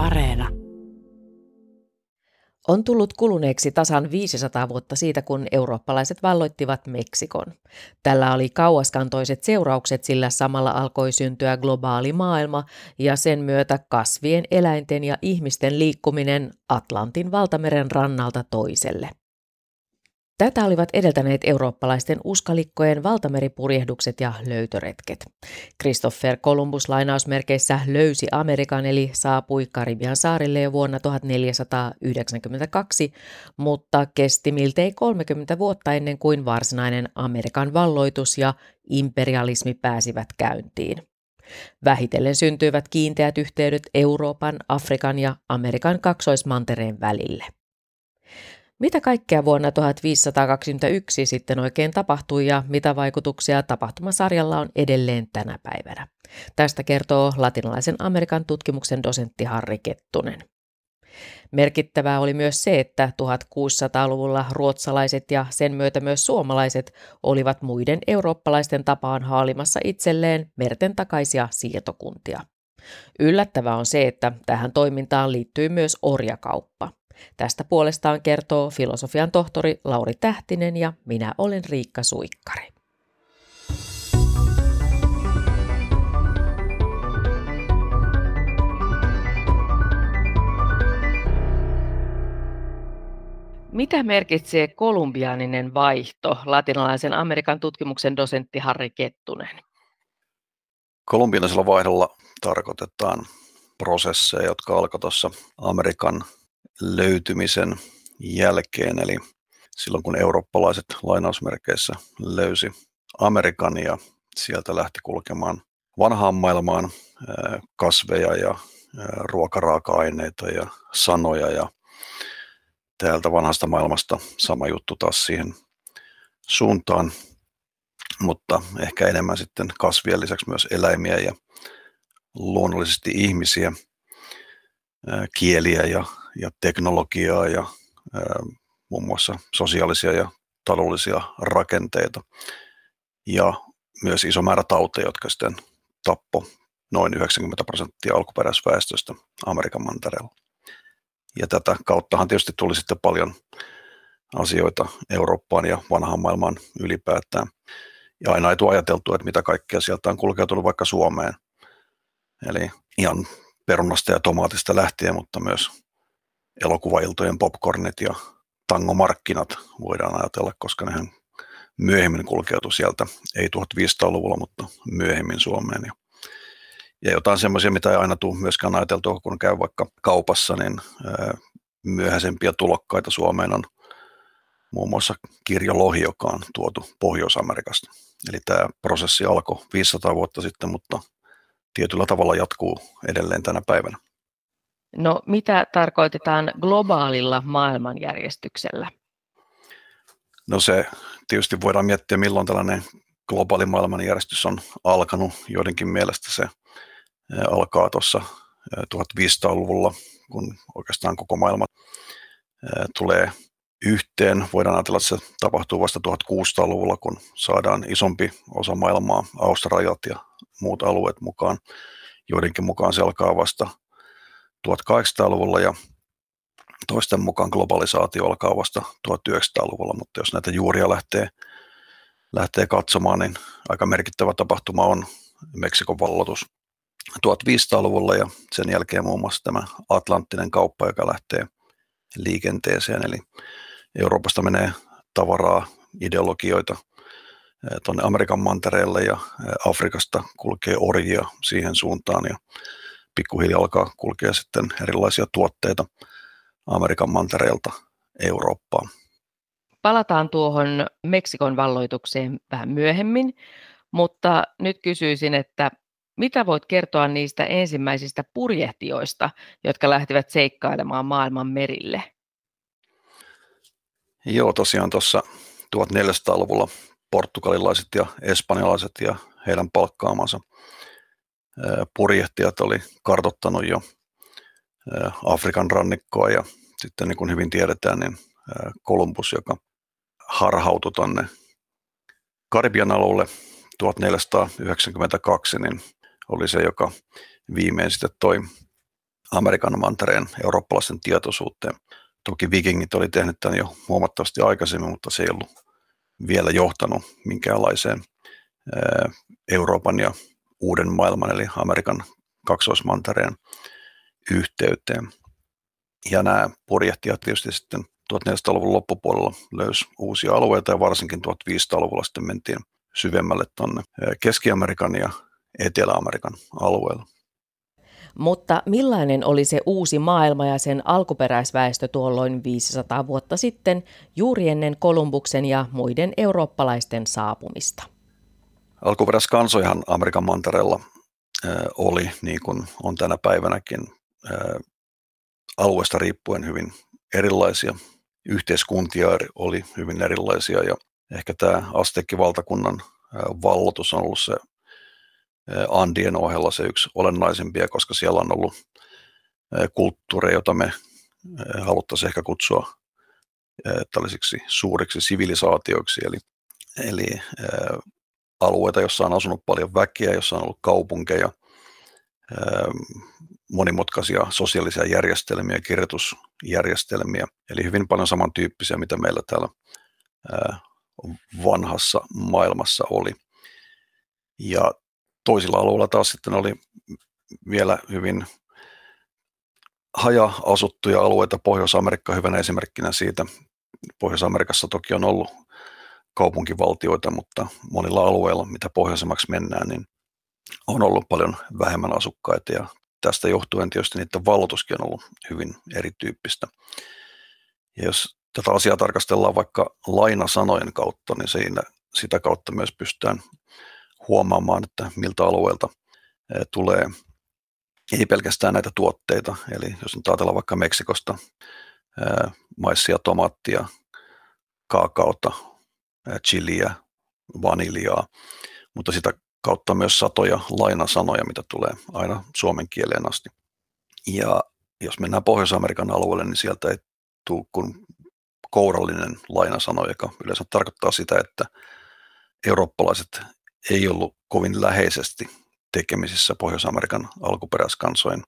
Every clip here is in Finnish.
Areena. On tullut kuluneeksi tasan 500 vuotta siitä, kun eurooppalaiset valloittivat Meksikon. Tällä oli kauaskantoiset seuraukset, sillä samalla alkoi syntyä globaali maailma ja sen myötä kasvien, eläinten ja ihmisten liikkuminen Atlantin valtameren rannalta toiselle. Tätä olivat edeltäneet eurooppalaisten uskalikkojen valtameripurjehdukset ja löytöretket. Christopher Columbus lainausmerkeissä löysi Amerikan eli saapui Karibian saarille jo vuonna 1492, mutta kesti miltei 30 vuotta ennen kuin varsinainen Amerikan valloitus ja imperialismi pääsivät käyntiin. Vähitellen syntyivät kiinteät yhteydet Euroopan, Afrikan ja Amerikan kaksoismantereen välille. Mitä kaikkea vuonna 1521 sitten oikein tapahtui ja mitä vaikutuksia tapahtumasarjalla on edelleen tänä päivänä? Tästä kertoo latinalaisen Amerikan tutkimuksen dosentti Harri Kettunen. Merkittävää oli myös se, että 1600-luvulla ruotsalaiset ja sen myötä myös suomalaiset olivat muiden eurooppalaisten tapaan haalimassa itselleen merten takaisia siirtokuntia. Yllättävää on se, että tähän toimintaan liittyy myös orjakauppa. Tästä puolestaan kertoo filosofian tohtori Lauri Tähtinen ja minä olen Riikka Suikkari. Mitä merkitsee kolumbiaaninen vaihto, latinalaisen Amerikan tutkimuksen dosentti Harri Kettunen? Kolumbianisella vaihdolla tarkoitetaan prosesseja, jotka alkoivat tuossa Amerikan löytymisen jälkeen, eli silloin kun eurooppalaiset lainausmerkeissä löysi Amerikan ja sieltä lähti kulkemaan vanhaan maailmaan kasveja ja ruokaraaka-aineita ja sanoja ja täältä vanhasta maailmasta sama juttu taas siihen suuntaan, mutta ehkä enemmän sitten kasvien lisäksi myös eläimiä ja luonnollisesti ihmisiä, kieliä ja ja teknologiaa ja muun muassa sosiaalisia ja taloudellisia rakenteita ja myös iso määrä tauteja, jotka sitten tappo noin 90 prosenttia alkuperäisväestöstä Amerikan mantereella. Ja tätä kauttahan tietysti tuli sitten paljon asioita Eurooppaan ja vanhaan maailmaan ylipäätään. Ja aina ei tule ajateltu, että mitä kaikkea sieltä on kulkeutunut vaikka Suomeen. Eli ihan perunasta ja tomaatista lähtien, mutta myös elokuvailtojen popcornit ja tangomarkkinat voidaan ajatella, koska nehän myöhemmin kulkeutui sieltä, ei 1500-luvulla, mutta myöhemmin Suomeen. Ja, jotain semmoisia, mitä ei aina tule myöskään ajateltua, kun käy vaikka kaupassa, niin myöhäisempiä tulokkaita Suomeen on muun muassa kirjo Lohi, joka on tuotu Pohjois-Amerikasta. Eli tämä prosessi alkoi 500 vuotta sitten, mutta tietyllä tavalla jatkuu edelleen tänä päivänä. No mitä tarkoitetaan globaalilla maailmanjärjestyksellä? No se tietysti voidaan miettiä, milloin tällainen globaali maailmanjärjestys on alkanut. Joidenkin mielestä se alkaa tuossa 1500-luvulla, kun oikeastaan koko maailma tulee yhteen. Voidaan ajatella, että se tapahtuu vasta 1600-luvulla, kun saadaan isompi osa maailmaa, Australiat ja muut alueet mukaan. Joidenkin mukaan se alkaa vasta 1800-luvulla ja toisten mukaan globalisaatio alkaa vasta 1900-luvulla, mutta jos näitä juuria lähtee, lähtee katsomaan, niin aika merkittävä tapahtuma on Meksikon vallotus 1500-luvulla ja sen jälkeen muun muassa tämä Atlanttinen kauppa, joka lähtee liikenteeseen, eli Euroopasta menee tavaraa, ideologioita tuonne Amerikan mantereelle ja eh, Afrikasta kulkee orjia siihen suuntaan ja pikkuhiljaa alkaa kulkea sitten erilaisia tuotteita Amerikan mantereelta Eurooppaan. Palataan tuohon Meksikon valloitukseen vähän myöhemmin, mutta nyt kysyisin, että mitä voit kertoa niistä ensimmäisistä purjehtijoista, jotka lähtivät seikkailemaan maailman merille? Joo, tosiaan tuossa 1400-luvulla portugalilaiset ja espanjalaiset ja heidän palkkaamansa purjehtijat oli kartottanut jo Afrikan rannikkoa ja sitten niin kuin hyvin tiedetään, niin Kolumbus, joka harhautui tuonne Karibian alueelle 1492, niin oli se, joka viimein sitten toi Amerikan mantereen eurooppalaisten tietoisuuteen. Toki vikingit oli tehnyt tämän jo huomattavasti aikaisemmin, mutta se ei ollut vielä johtanut minkäänlaiseen Euroopan ja uuden maailman eli Amerikan kaksoismantereen yhteyteen. Ja nämä purjehtijat tietysti sitten 1400-luvun loppupuolella löysi uusia alueita ja varsinkin 1500-luvulla sitten mentiin syvemmälle tuonne Keski-Amerikan ja Etelä-Amerikan alueella. Mutta millainen oli se uusi maailma ja sen alkuperäisväestö tuolloin 500 vuotta sitten juuri ennen Kolumbuksen ja muiden eurooppalaisten saapumista? Alkuperäiskansojahan Amerikan mantereella oli, niin kuin on tänä päivänäkin, alueesta riippuen hyvin erilaisia. Yhteiskuntia oli hyvin erilaisia ja ehkä tämä Astekki-valtakunnan vallotus on ollut se Andien ohella se yksi olennaisempia, koska siellä on ollut kulttuureja, jota me haluttaisiin ehkä kutsua tällaisiksi suuriksi sivilisaatioiksi, eli, eli alueita, jossa on asunut paljon väkeä, jossa on ollut kaupunkeja, monimutkaisia sosiaalisia järjestelmiä, kirjoitusjärjestelmiä, eli hyvin paljon samantyyppisiä, mitä meillä täällä vanhassa maailmassa oli. Ja toisilla alueilla taas sitten oli vielä hyvin haja-asuttuja alueita, Pohjois-Amerikka hyvänä esimerkkinä siitä. Pohjois-Amerikassa toki on ollut kaupunkivaltioita, mutta monilla alueilla, mitä pohjoisemmaksi mennään, niin on ollut paljon vähemmän asukkaita ja tästä johtuen tietysti niiden valotuskin on ollut hyvin erityyppistä. Ja jos tätä asiaa tarkastellaan vaikka lainasanojen kautta, niin siinä, sitä kautta myös pystytään huomaamaan, että miltä alueelta tulee ei pelkästään näitä tuotteita, eli jos nyt ajatellaan vaikka Meksikosta maissia, tomaattia, kaakaota, chiliä, vaniljaa, mutta sitä kautta myös satoja lainasanoja, mitä tulee aina suomen kieleen asti. Ja jos mennään Pohjois-Amerikan alueelle, niin sieltä ei tule kuin kourallinen lainasano, joka yleensä tarkoittaa sitä, että eurooppalaiset ei ollut kovin läheisesti tekemisissä Pohjois-Amerikan alkuperäiskansojen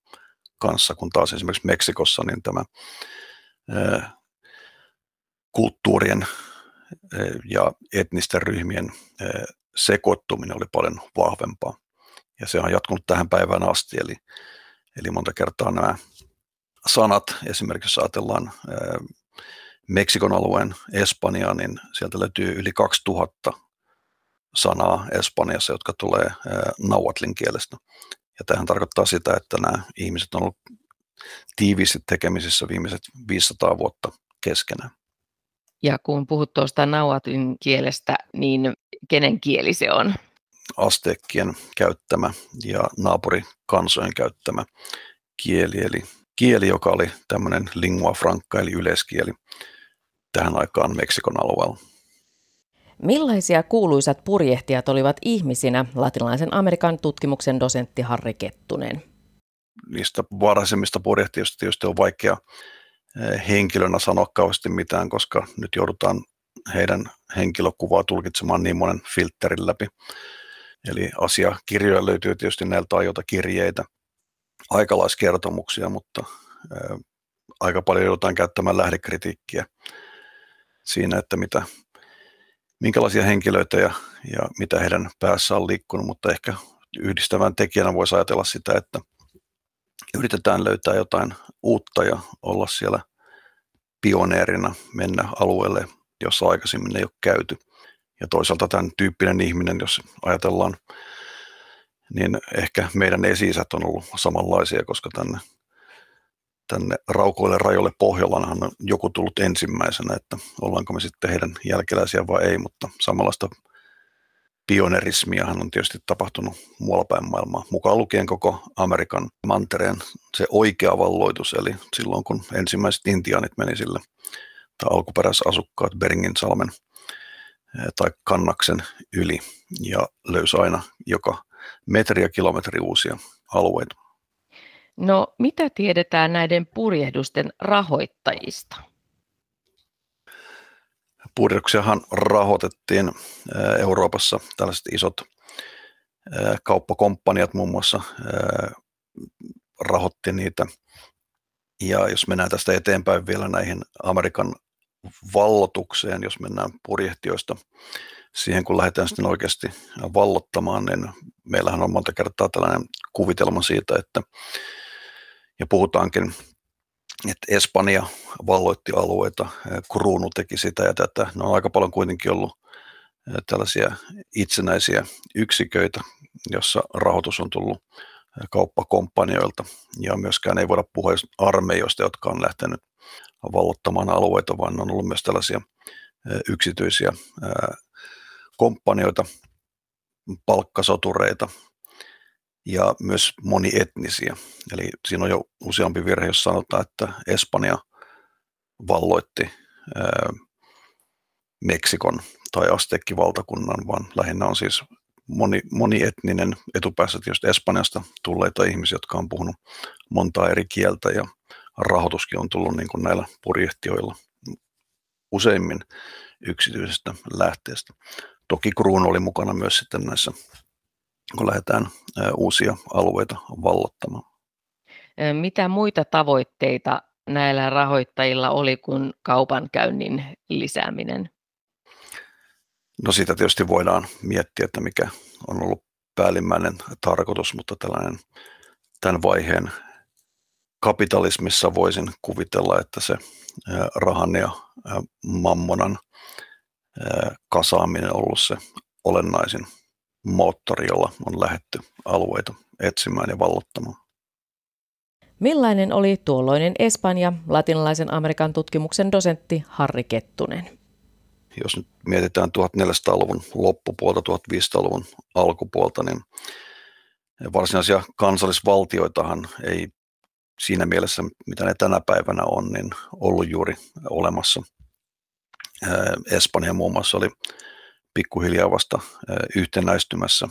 kanssa, kun taas esimerkiksi Meksikossa niin tämä kulttuurien ja etnisten ryhmien sekoittuminen oli paljon vahvempaa. Ja se on jatkunut tähän päivään asti, eli, eli monta kertaa nämä sanat, esimerkiksi jos ajatellaan Meksikon alueen Espanjaa, niin sieltä löytyy yli 2000 sanaa Espanjassa, jotka tulee nauatlin kielestä. Ja tähän tarkoittaa sitä, että nämä ihmiset on ollut tiiviisti tekemisissä viimeiset 500 vuotta keskenään. Ja kun puhut tuosta nauatlin kielestä, niin kenen kieli se on? Astekkien käyttämä ja naapurikansojen käyttämä kieli, eli kieli, joka oli tämmöinen lingua franca, eli yleiskieli tähän aikaan Meksikon alueella. Millaisia kuuluisat purjehtijat olivat ihmisinä, latinalaisen Amerikan tutkimuksen dosentti Harri Kettunen? Niistä varhaisemmista purjehtijista tietysti on vaikea eh, henkilönä sanoa kauheasti mitään, koska nyt joudutaan heidän henkilökuvaa tulkitsemaan niin monen filterin läpi. Eli asiakirjoja löytyy tietysti näiltä ajoilta kirjeitä, aikalaiskertomuksia, mutta ää, aika paljon joudutaan käyttämään lähdekritiikkiä siinä, että mitä, minkälaisia henkilöitä ja, ja mitä heidän päässä on liikkunut, mutta ehkä yhdistävän tekijänä voisi ajatella sitä, että yritetään löytää jotain uutta ja olla siellä pioneerina, mennä alueelle, jossa aikaisemmin ei ole käyty. Ja toisaalta tämän tyyppinen ihminen, jos ajatellaan, niin ehkä meidän esi on ollut samanlaisia, koska tänne, tänne raukoille rajoille Pohjolanhan on joku tullut ensimmäisenä, että ollaanko me sitten heidän jälkeläisiä vai ei, mutta samanlaista pionerismiahan on tietysti tapahtunut muualla päin maailmaa, mukaan lukien koko Amerikan mantereen se oikea valloitus, eli silloin kun ensimmäiset intiaanit meni sille tai alkuperäisasukkaat Beringin salmen tai kannaksen yli ja löysi aina joka metri ja kilometri uusia alueita. No mitä tiedetään näiden purjehdusten rahoittajista? Purjehduksiahan rahoitettiin Euroopassa tällaiset isot kauppakomppaniat muun muassa rahoitti niitä. Ja jos mennään tästä eteenpäin vielä näihin Amerikan vallotukseen, jos mennään purjehtioista siihen, kun lähdetään sitten oikeasti vallottamaan, niin meillähän on monta kertaa tällainen kuvitelma siitä, että ja puhutaankin, että Espanja valloitti alueita, kruunu teki sitä ja tätä. Ne on aika paljon kuitenkin ollut tällaisia itsenäisiä yksiköitä, jossa rahoitus on tullut kauppakompanioilta ja myöskään ei voida puhua armeijoista, jotka on lähtenyt vallottamaan alueita, vaan on ollut myös tällaisia yksityisiä komppanioita, palkkasotureita ja myös monietnisiä. Eli siinä on jo useampi virhe, jos sanotaan, että Espanja valloitti Meksikon tai Astekki-valtakunnan, vaan lähinnä on siis moni, monietninen etupäässä tietysti Espanjasta tulleita ihmisiä, jotka on puhunut montaa eri kieltä ja rahoituskin on tullut niin kuin näillä purjehtioilla useimmin yksityisestä lähteestä. Toki kruunu oli mukana myös sitten näissä, kun lähdetään uusia alueita vallottamaan. Mitä muita tavoitteita näillä rahoittajilla oli kuin kaupankäynnin lisääminen? No siitä tietysti voidaan miettiä, että mikä on ollut päällimmäinen tarkoitus, mutta tällainen tämän vaiheen kapitalismissa voisin kuvitella, että se rahan ja mammonan kasaaminen on ollut se olennaisin moottori, jolla on lähetty alueita etsimään ja vallottamaan. Millainen oli tuolloinen Espanja, latinalaisen Amerikan tutkimuksen dosentti Harri Kettunen? Jos nyt mietitään 1400-luvun loppupuolta, 1500-luvun alkupuolta, niin varsinaisia kansallisvaltioitahan ei siinä mielessä, mitä ne tänä päivänä on, niin ollut juuri olemassa. Espanja muun muassa oli pikkuhiljaa vasta yhtenäistymässä.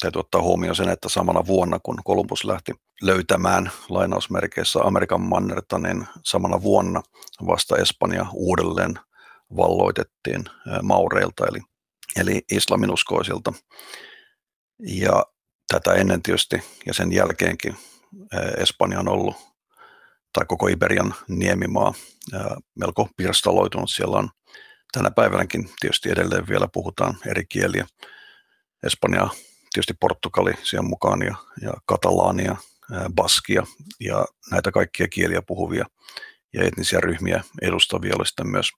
Täytyy ottaa huomioon sen, että samana vuonna, kun Kolumbus lähti löytämään lainausmerkeissä Amerikan mannerta, niin samana vuonna vasta Espanja uudelleen valloitettiin maureilta, eli, eli islaminuskoisilta. Ja tätä ennen tietysti ja sen jälkeenkin Espanja on ollut, tai koko Iberian niemimaa, melko pirstaloitunut. Siellä on tänä päivänäkin tietysti edelleen vielä puhutaan eri kieliä. Espanja, tietysti Portugali siihen mukaan ja, ja Katalaania, Baskia ja näitä kaikkia kieliä puhuvia ja etnisiä ryhmiä edustavia oli sitten myös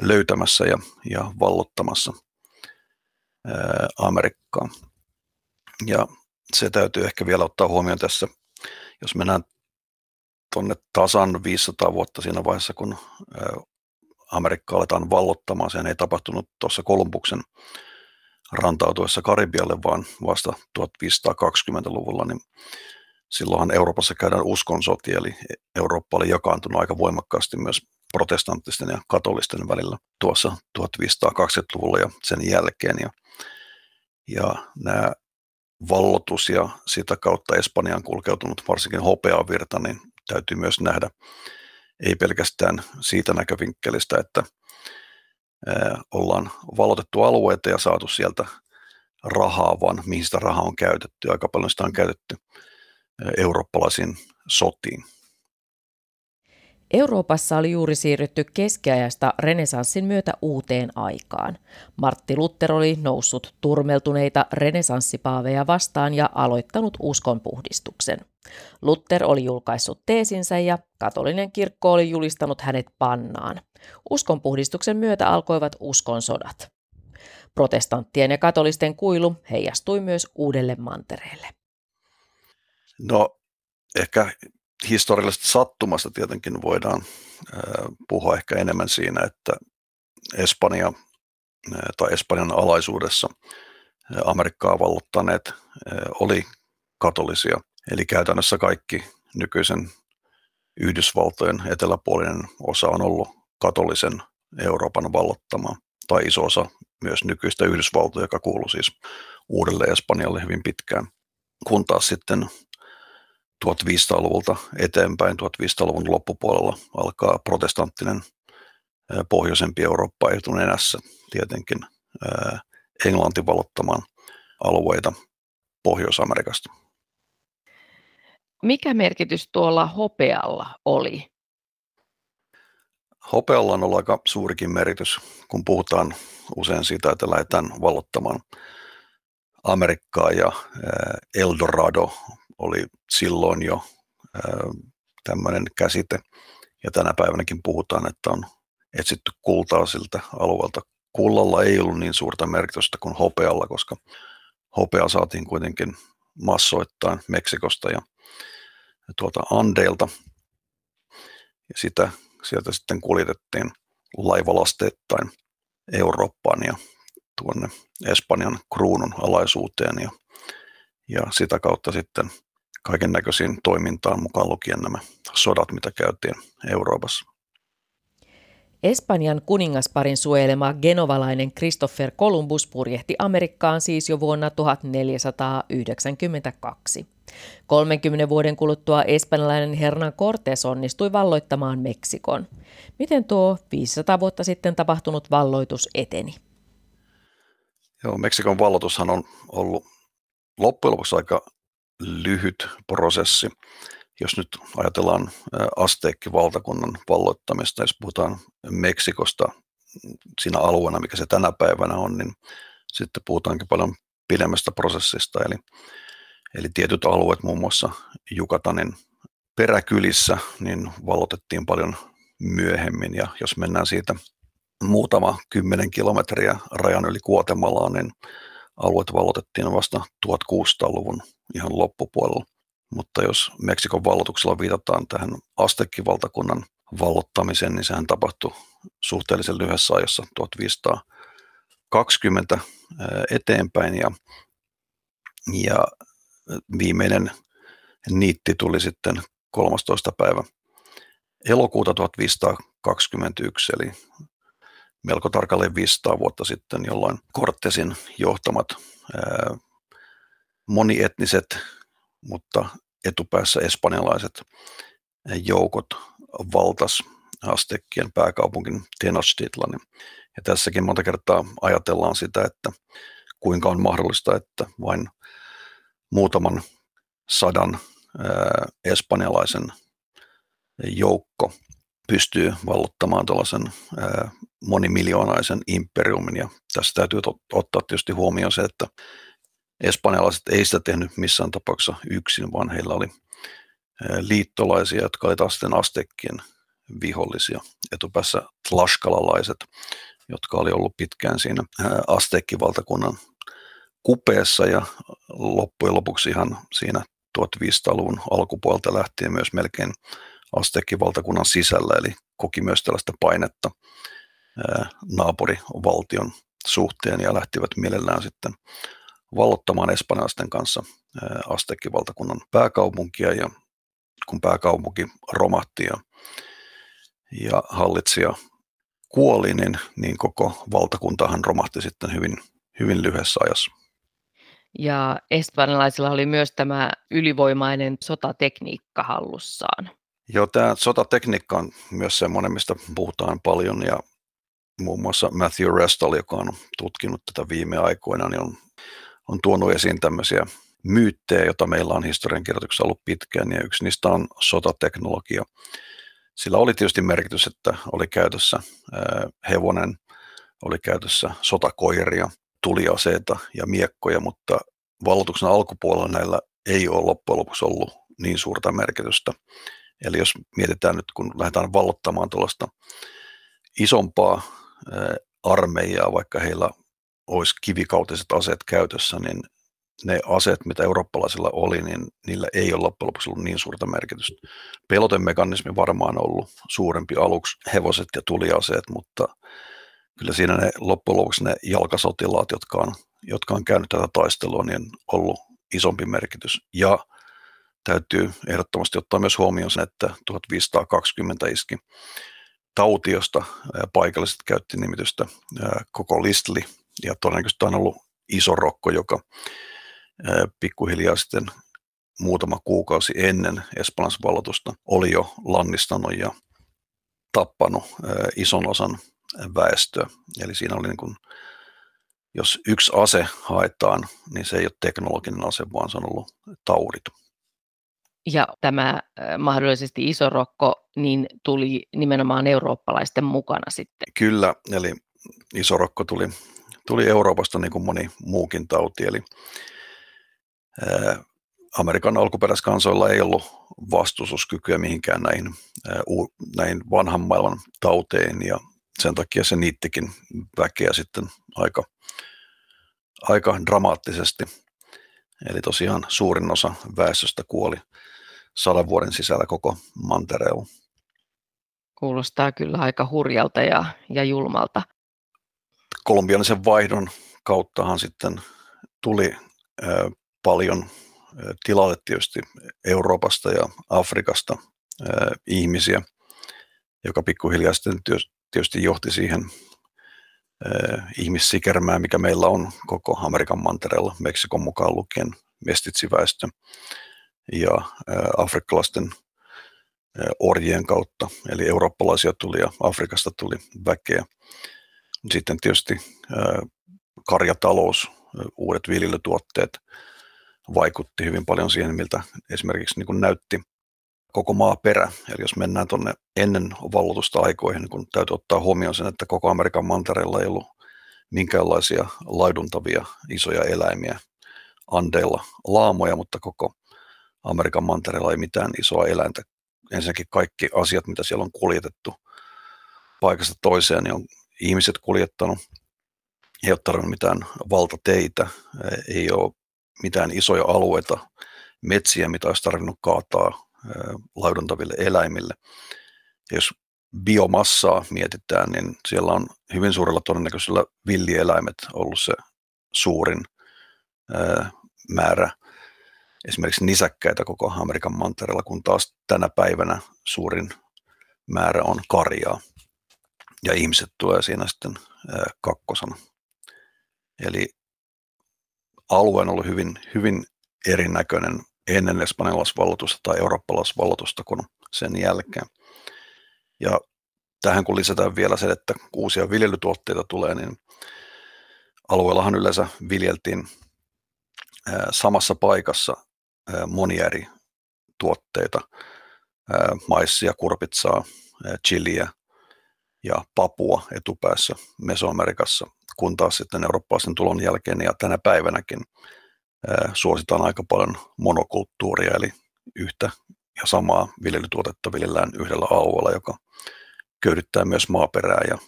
löytämässä ja, ja vallottamassa ää, Amerikkaa. Ja se täytyy ehkä vielä ottaa huomioon tässä, jos mennään tuonne tasan 500 vuotta siinä vaiheessa, kun Amerikka aletaan vallottamaan. Sehän ei tapahtunut tuossa Kolumbuksen rantautuessa Karibialle, vaan vasta 1520-luvulla, niin silloinhan Euroopassa käydään uskonsotia, eli Eurooppa oli jakaantunut aika voimakkaasti myös protestanttisten ja katolisten välillä tuossa 1520-luvulla ja sen jälkeen. Ja, ja nämä vallotus ja sitä kautta Espanjaan kulkeutunut varsinkin hopeavirta, niin täytyy myös nähdä ei pelkästään siitä näkövinkkelistä, että ollaan valotettu alueita ja saatu sieltä rahaa, vaan mihin sitä rahaa on käytetty. Aika paljon sitä on käytetty eurooppalaisiin sotiin. Euroopassa oli juuri siirrytty keskiajasta renesanssin myötä uuteen aikaan. Martti Luther oli noussut turmeltuneita renesanssipaaveja vastaan ja aloittanut uskonpuhdistuksen. Luther oli julkaissut teesinsä ja katolinen kirkko oli julistanut hänet pannaan. Uskonpuhdistuksen myötä alkoivat uskonsodat. Protestanttien ja katolisten kuilu heijastui myös uudelle mantereelle. No ehkä historiallisesta sattumasta tietenkin voidaan puhua ehkä enemmän siinä, että Espanja tai Espanjan alaisuudessa Amerikkaa vallottaneet oli katolisia. Eli käytännössä kaikki nykyisen Yhdysvaltojen eteläpuolinen osa on ollut katolisen Euroopan vallottama, tai iso osa myös nykyistä Yhdysvaltoja, joka kuuluu siis uudelle Espanjalle hyvin pitkään. Kun taas sitten 1500-luvulta eteenpäin, 1500-luvun loppupuolella alkaa protestanttinen pohjoisempi Eurooppa etunenässä tietenkin Englanti valottamaan alueita Pohjois-Amerikasta. mikä merkitys tuolla hopealla oli? Hopealla on ollut aika suurikin merkitys, kun puhutaan usein siitä, että lähdetään vallottamaan Amerikkaa ja Eldorado oli silloin jo tämmöinen käsite. Ja tänä päivänäkin puhutaan, että on etsitty kultaa siltä alueelta. Kullalla ei ollut niin suurta merkitystä kuin hopealla, koska hopea saatiin kuitenkin massoittain Meksikosta ja tuolta Andeilta. Ja sitä sieltä sitten kuljetettiin laivalasteittain Eurooppaan ja tuonne Espanjan kruunun alaisuuteen ja, ja sitä kautta sitten kaiken näköisiin toimintaan mukaan lukien nämä sodat, mitä käytiin Euroopassa. Espanjan kuningasparin suojelema genovalainen Christopher Columbus purjehti Amerikkaan siis jo vuonna 1492. 30 vuoden kuluttua espanjalainen Hernan Cortés onnistui valloittamaan Meksikon. Miten tuo 500 vuotta sitten tapahtunut valloitus eteni? Joo, Meksikon valloitushan on ollut loppujen lopuksi aika lyhyt prosessi. Jos nyt ajatellaan Asteekki-valtakunnan valloittamista, jos puhutaan Meksikosta siinä alueena, mikä se tänä päivänä on, niin sitten puhutaankin paljon pidemmästä prosessista. Eli, eli tietyt alueet, muun muassa Jukatanin peräkylissä, niin vallotettiin paljon myöhemmin. Ja jos mennään siitä muutama kymmenen kilometriä rajan yli Kuotemalaan, niin alueet vallotettiin vasta 1600-luvun ihan loppupuolella. Mutta jos Meksikon vallotuksella viitataan tähän Astekkivaltakunnan vallottamiseen, niin sehän tapahtui suhteellisen lyhyessä ajassa 1520 eteenpäin ja, ja viimeinen niitti tuli sitten 13. päivä elokuuta 1521, eli melko tarkalleen 500 vuotta sitten, jolloin Kortesin johtamat ää, monietniset, mutta etupäässä espanjalaiset joukot valtas Astekkien pääkaupunkin Tenochtitlanin. Ja tässäkin monta kertaa ajatellaan sitä, että kuinka on mahdollista, että vain muutaman sadan ää, espanjalaisen joukko pystyy vallottamaan tuollaisen monimiljoonaisen imperiumin. Ja tässä täytyy ottaa tietysti huomioon se, että espanjalaiset ei sitä tehnyt missään tapauksessa yksin, vaan heillä oli liittolaisia, jotka olivat taas sitten Astekkien vihollisia. Etupäässä tlaskalalaiset, jotka oli ollut pitkään siinä Astekkivaltakunnan kupeessa ja loppujen lopuksi ihan siinä 1500-luvun alkupuolta lähtien myös melkein Astekkivaltakunnan sisällä, eli koki myös tällaista painetta naapurivaltion suhteen ja lähtivät mielellään sitten vallottamaan espanjalaisten kanssa Astekkivaltakunnan pääkaupunkia ja kun pääkaupunki romahti ja, ja hallitsija kuoli, niin, niin koko valtakuntahan romahti sitten hyvin, hyvin lyhyessä ajassa. Ja espanjalaisilla oli myös tämä ylivoimainen sotatekniikka hallussaan. Joo, tämä sotatekniikka on myös semmoinen, mistä puhutaan paljon ja muun muassa Matthew Restall, joka on tutkinut tätä viime aikoina, niin on, on tuonut esiin tämmöisiä myyttejä, joita meillä on historiankirjoituksessa ollut pitkään, ja yksi niistä on sotateknologia. Sillä oli tietysti merkitys, että oli käytössä hevonen, oli käytössä sotakoiria, tuliaseita ja miekkoja, mutta valloituksen alkupuolella näillä ei ole loppujen lopuksi ollut niin suurta merkitystä. Eli jos mietitään nyt, kun lähdetään vallottamaan tuollaista isompaa armeijaa, vaikka heillä olisi kivikautiset aseet käytössä, niin ne aseet, mitä eurooppalaisilla oli, niin niillä ei ole loppujen lopuksi ollut niin suurta merkitystä. Pelotemekanismi varmaan on ollut suurempi aluksi, hevoset ja tuliaseet, mutta kyllä siinä ne loppujen lopuksi ne jalkasotilaat, jotka on, jotka on käynyt tätä taistelua, niin on ollut isompi merkitys. Ja täytyy ehdottomasti ottaa myös huomioon sen, että 1520 iski tauti, josta paikalliset käytti nimitystä koko Listli, ja todennäköisesti on ollut iso rokko, joka pikkuhiljaa sitten muutama kuukausi ennen Espanjan valloitusta oli jo lannistanut ja tappanut ison osan väestöä. Eli siinä oli niin kuin, jos yksi ase haetaan, niin se ei ole teknologinen ase, vaan se on ollut taudit. Ja tämä mahdollisesti iso rokko niin tuli nimenomaan eurooppalaisten mukana sitten. Kyllä, eli iso rokko tuli, tuli Euroopasta niin kuin moni muukin tauti, eli ää, Amerikan alkuperäiskansoilla ei ollut vastustuskykyä mihinkään näihin, ää, näihin vanhan maailman tauteihin ja sen takia se niittikin väkeä sitten aika, aika dramaattisesti. Eli tosiaan suurin osa väestöstä kuoli sadan vuoden sisällä koko mantereella. Kuulostaa kyllä aika hurjalta ja, ja julmalta. Kolumbianisen vaihdon kauttahan sitten tuli ö, paljon ö, tilalle tietysti Euroopasta ja Afrikasta ö, ihmisiä, joka pikkuhiljaa sitten tietysti johti siihen ihmissikermään, mikä meillä on koko Amerikan mantereella, Meksikon mukaan lukien mestitsiväestö ja afrikkalaisten orjien kautta, eli eurooppalaisia tuli ja Afrikasta tuli väkeä. Sitten tietysti karjatalous, uudet viljelytuotteet vaikutti hyvin paljon siihen, miltä esimerkiksi niin kuin näytti koko maaperä. Eli jos mennään tuonne ennen vallotusta aikoihin, niin kun täytyy ottaa huomioon sen, että koko Amerikan mantereella ei ollut minkäänlaisia laiduntavia isoja eläimiä. Andeilla laamoja, mutta koko Amerikan mantereella ei mitään isoa eläintä. Ensinnäkin kaikki asiat, mitä siellä on kuljetettu paikasta toiseen, niin on ihmiset kuljettanut. Ei ole tarvinnut mitään valtateitä, ei ole mitään isoja alueita, metsiä, mitä olisi tarvinnut kaataa laiduntaville eläimille. Ja jos biomassaa mietitään, niin siellä on hyvin suurella todennäköisellä villieläimet ollut se suurin määrä esimerkiksi nisäkkäitä koko Amerikan mantereella, kun taas tänä päivänä suurin määrä on karjaa. Ja ihmiset tulee siinä sitten kakkosana. Eli alue on ollut hyvin, hyvin erinäköinen ennen espanjalaisvalloitusta tai eurooppalaisvalloitusta kuin sen jälkeen. Ja tähän kun lisätään vielä se, että uusia viljelytuotteita tulee, niin alueellahan yleensä viljeltiin samassa paikassa monia eri tuotteita, maissia, kurpitsaa, chiliä ja papua etupäässä Mesoamerikassa, kun taas sitten eurooppalaisen tulon jälkeen ja tänä päivänäkin suositaan aika paljon monokulttuuria, eli yhtä ja samaa viljelytuotetta viljellään yhdellä alueella, joka köydyttää myös maaperää ja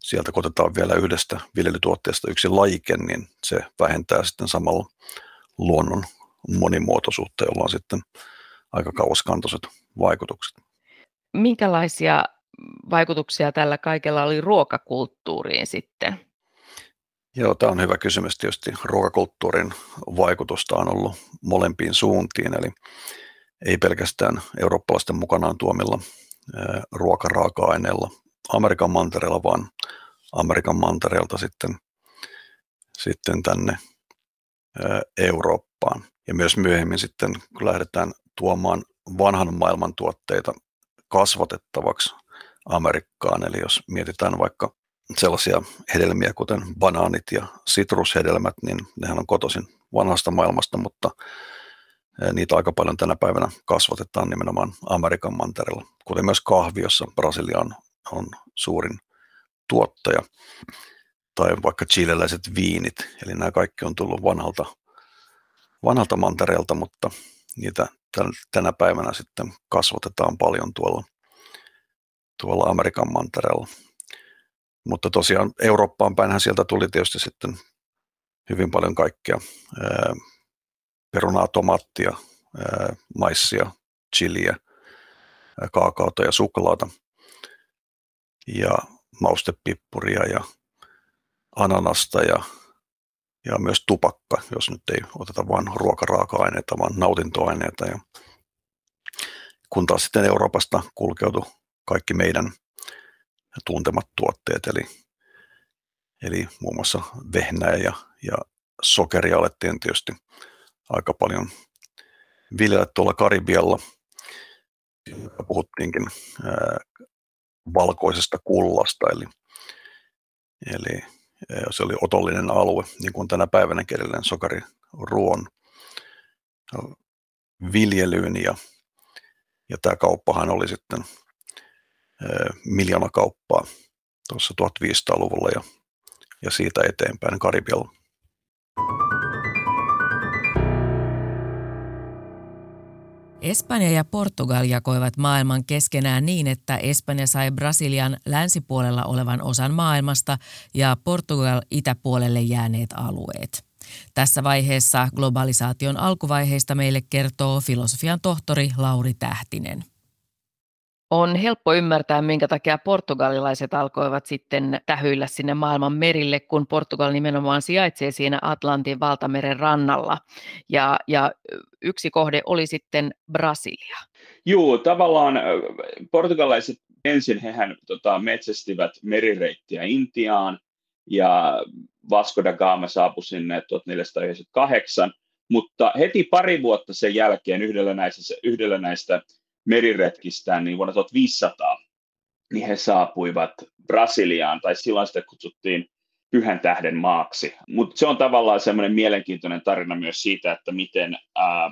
sieltä kun otetaan vielä yhdestä viljelytuotteesta yksi laike, niin se vähentää sitten samalla luonnon monimuotoisuutta, jolla on sitten aika kauaskantoiset vaikutukset. Minkälaisia vaikutuksia tällä kaikella oli ruokakulttuuriin sitten? Joo, tämä on hyvä kysymys. Tietysti ruokakulttuurin vaikutusta on ollut molempiin suuntiin, eli ei pelkästään eurooppalaisten mukanaan tuomilla ruokaraaka-aineilla Amerikan mantereella, vaan Amerikan mantereelta sitten, sitten tänne Eurooppaan. Ja myös myöhemmin sitten, kun lähdetään tuomaan vanhan maailman tuotteita kasvatettavaksi Amerikkaan, eli jos mietitään vaikka sellaisia hedelmiä, kuten banaanit ja sitrushedelmät, niin nehän on kotoisin vanhasta maailmasta, mutta niitä aika paljon tänä päivänä kasvatetaan nimenomaan Amerikan mantereella, kuten myös kahvi, jossa Brasilia on, on suurin tuottaja, tai vaikka chileläiset viinit, eli nämä kaikki on tullut vanhalta, vanhalta mantereelta, mutta niitä tänä päivänä sitten kasvatetaan paljon tuolla, tuolla Amerikan mantereella. Mutta tosiaan Eurooppaan päinhän sieltä tuli tietysti sitten hyvin paljon kaikkea. Perunaa, tomaattia, maissia, chiliä, kaakaota ja suklaata ja maustepippuria ja ananasta ja, ja myös tupakka, jos nyt ei oteta vain ruokaraaka-aineita, vaan nautintoaineita. Ja kun taas sitten Euroopasta kulkeutui kaikki meidän tuntemat tuotteet, eli, eli muun muassa vehnää ja, ja sokeria alettiin tietysti aika paljon viljellä tuolla Karibialla. Puhuttiinkin ää, valkoisesta kullasta, eli, eli se oli otollinen alue, niin kuin tänä päivänä edelleen sokariruon viljelyyn ja, ja tämä kauppahan oli sitten miljoona kauppaa tuossa 1500-luvulla ja, ja siitä eteenpäin Karibialla. Espanja ja Portugal jakoivat maailman keskenään niin, että Espanja sai Brasilian länsipuolella olevan osan maailmasta ja Portugal itäpuolelle jääneet alueet. Tässä vaiheessa globalisaation alkuvaiheista meille kertoo filosofian tohtori Lauri Tähtinen. On helppo ymmärtää, minkä takia portugalilaiset alkoivat sitten tähyillä sinne maailman merille, kun Portugal nimenomaan sijaitsee siinä Atlantin valtameren rannalla. Ja, ja yksi kohde oli sitten Brasilia. Joo, tavallaan portugalaiset ensin hehän tota, metsästivät merireittiä Intiaan ja Vasco da Gama saapui sinne 1498, mutta heti pari vuotta sen jälkeen yhdellä näistä, yhdellä näistä meriretkistään, niin vuonna 1500 niin he saapuivat Brasiliaan, tai silloin sitä kutsuttiin pyhän tähden maaksi. Mutta se on tavallaan semmoinen mielenkiintoinen tarina myös siitä, että miten, ää,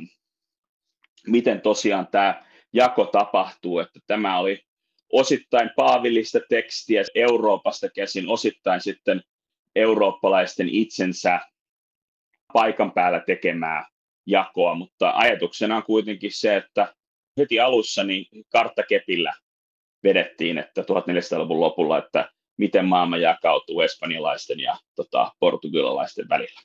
miten tosiaan tämä jako tapahtuu, että tämä oli osittain paavillista tekstiä Euroopasta käsin, osittain sitten eurooppalaisten itsensä paikan päällä tekemää jakoa, mutta ajatuksena on kuitenkin se, että heti alussa niin karttakepillä vedettiin, että 1400-luvun lopulla, että miten maailma jakautuu espanjalaisten ja tota, portugalilaisten välillä.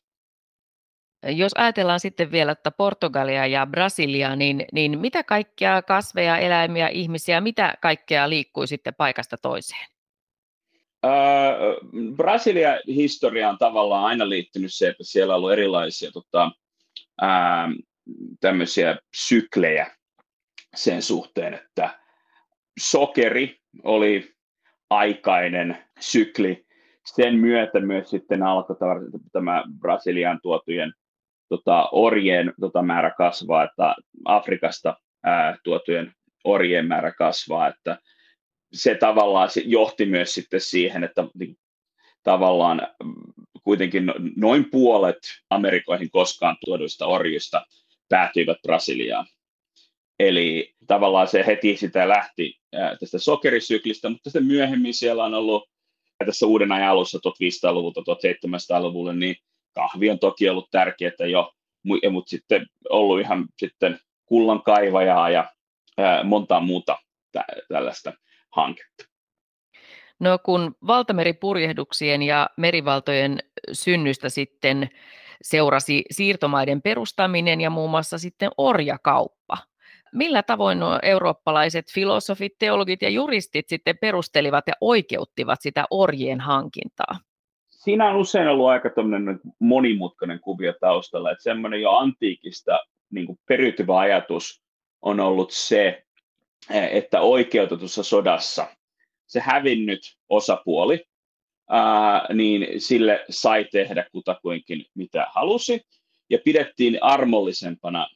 Jos ajatellaan sitten vielä että Portugalia ja Brasiliaa, niin, niin mitä kaikkia kasveja, eläimiä, ihmisiä, mitä kaikkea liikkui sitten paikasta toiseen? Brasilia historia on tavallaan aina liittynyt se, että siellä on ollut erilaisia tota, äh, tämmöisiä syklejä, sen suhteen, että sokeri oli aikainen sykli. Sen myötä myös sitten alkoi tämä Brasilian tuotujen tota, orjien tota, määrä kasvaa, että Afrikasta ää, tuotujen orjien määrä kasvaa, että se tavallaan johti myös sitten siihen, että tavallaan kuitenkin noin puolet Amerikoihin koskaan tuoduista orjista päätyivät Brasiliaan. Eli tavallaan se heti sitä lähti tästä sokerisyklistä, mutta sitten myöhemmin siellä on ollut tässä uuden ajan alussa 1500-luvulta 1700-luvulle, niin kahvi on toki ollut tärkeää jo, mutta sitten ollut ihan sitten kullan kaivajaa ja montaa muuta tällaista hanketta. No kun valtameripurjehduksien ja merivaltojen synnystä sitten seurasi siirtomaiden perustaminen ja muun muassa sitten orjakauppa – millä tavoin nuo eurooppalaiset filosofit, teologit ja juristit sitten perustelivat ja oikeuttivat sitä orjien hankintaa? Siinä on usein ollut aika monimutkainen kuvio taustalla, että semmoinen jo antiikista niin periytyvä ajatus on ollut se, että oikeutetussa sodassa se hävinnyt osapuoli, ää, niin sille sai tehdä kutakuinkin mitä halusi, ja pidettiin armollisempana